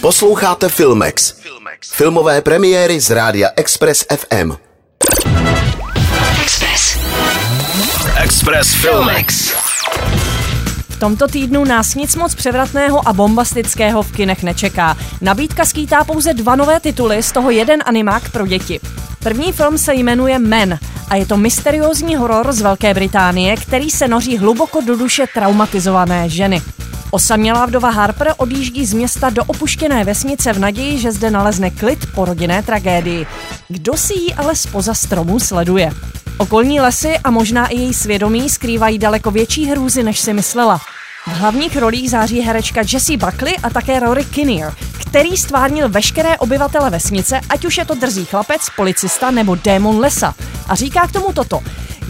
Posloucháte Filmex. Filmové premiéry z rádia Express FM. Express. Express Filmex. V tomto týdnu nás nic moc převratného a bombastického v kinech nečeká. Nabídka skýtá pouze dva nové tituly, z toho jeden animák pro děti. První film se jmenuje Men a je to mysteriózní horor z Velké Británie, který se noří hluboko do duše traumatizované ženy. Osamělá vdova Harper odjíždí z města do opuštěné vesnice v naději, že zde nalezne klid po rodinné tragédii. Kdo si ji ale spoza stromu sleduje? Okolní lesy a možná i její svědomí skrývají daleko větší hrůzy, než si myslela. V hlavních rolích září herečka Jessie Buckley a také Rory Kinnear, který stvárnil veškeré obyvatele vesnice, ať už je to drzý chlapec, policista nebo démon lesa. A říká k tomu toto.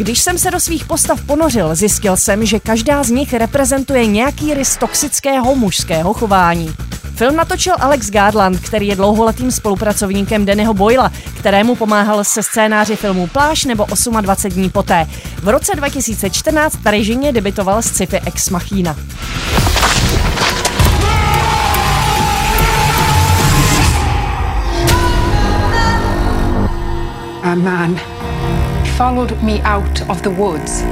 Když jsem se do svých postav ponořil, zjistil jsem, že každá z nich reprezentuje nějaký rys toxického mužského chování. Film natočil Alex Garland, který je dlouholetým spolupracovníkem Dannyho Boyla, kterému pomáhal se scénáři filmů Pláž nebo 28 dní poté. V roce 2014 v režimě debitoval s sci-fi Ex Machina. A man followed me out of the woods.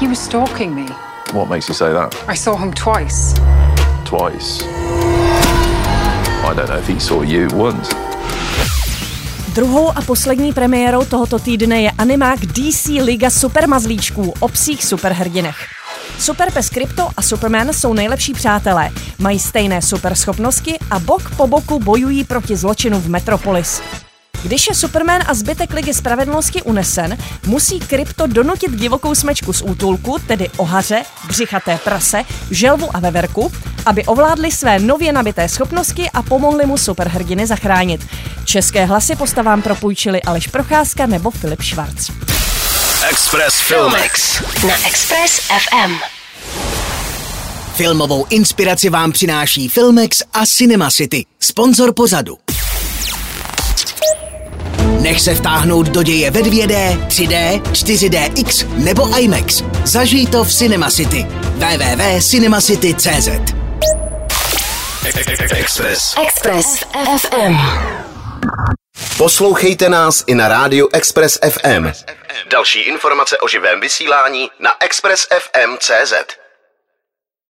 He was stalking me. What makes you say that? I saw him twice. Twice. I don't know if he saw you once. Druhou a poslední premiérou tohoto týdne je animák DC Liga supermazlíčků o psích superhrdinech. Superpes Krypto a Superman jsou nejlepší přátelé, mají stejné superschopnosti a bok po boku bojují proti zločinu v Metropolis. Když je Superman a zbytek Ligy spravedlnosti unesen, musí Krypto donutit divokou smečku z útulku, tedy ohaře, břichaté prase, želvu a veverku, aby ovládli své nově nabité schopnosti a pomohli mu superhrdiny zachránit. České hlasy postavám propůjčili Aleš Procházka nebo Filip Švarc. Express Filmex. Na Express FM. Filmovou inspiraci vám přináší Filmex a Cinema City, sponzor pozadu. Nech se vtáhnout do děje ve 2D, 3D, 4DX nebo IMAX. Zažij to v Cinema City. www.cinemacity.cz Express. Express FM. Poslouchejte nás i na rádiu Express FM. Další informace o živém vysílání na expressfm.cz.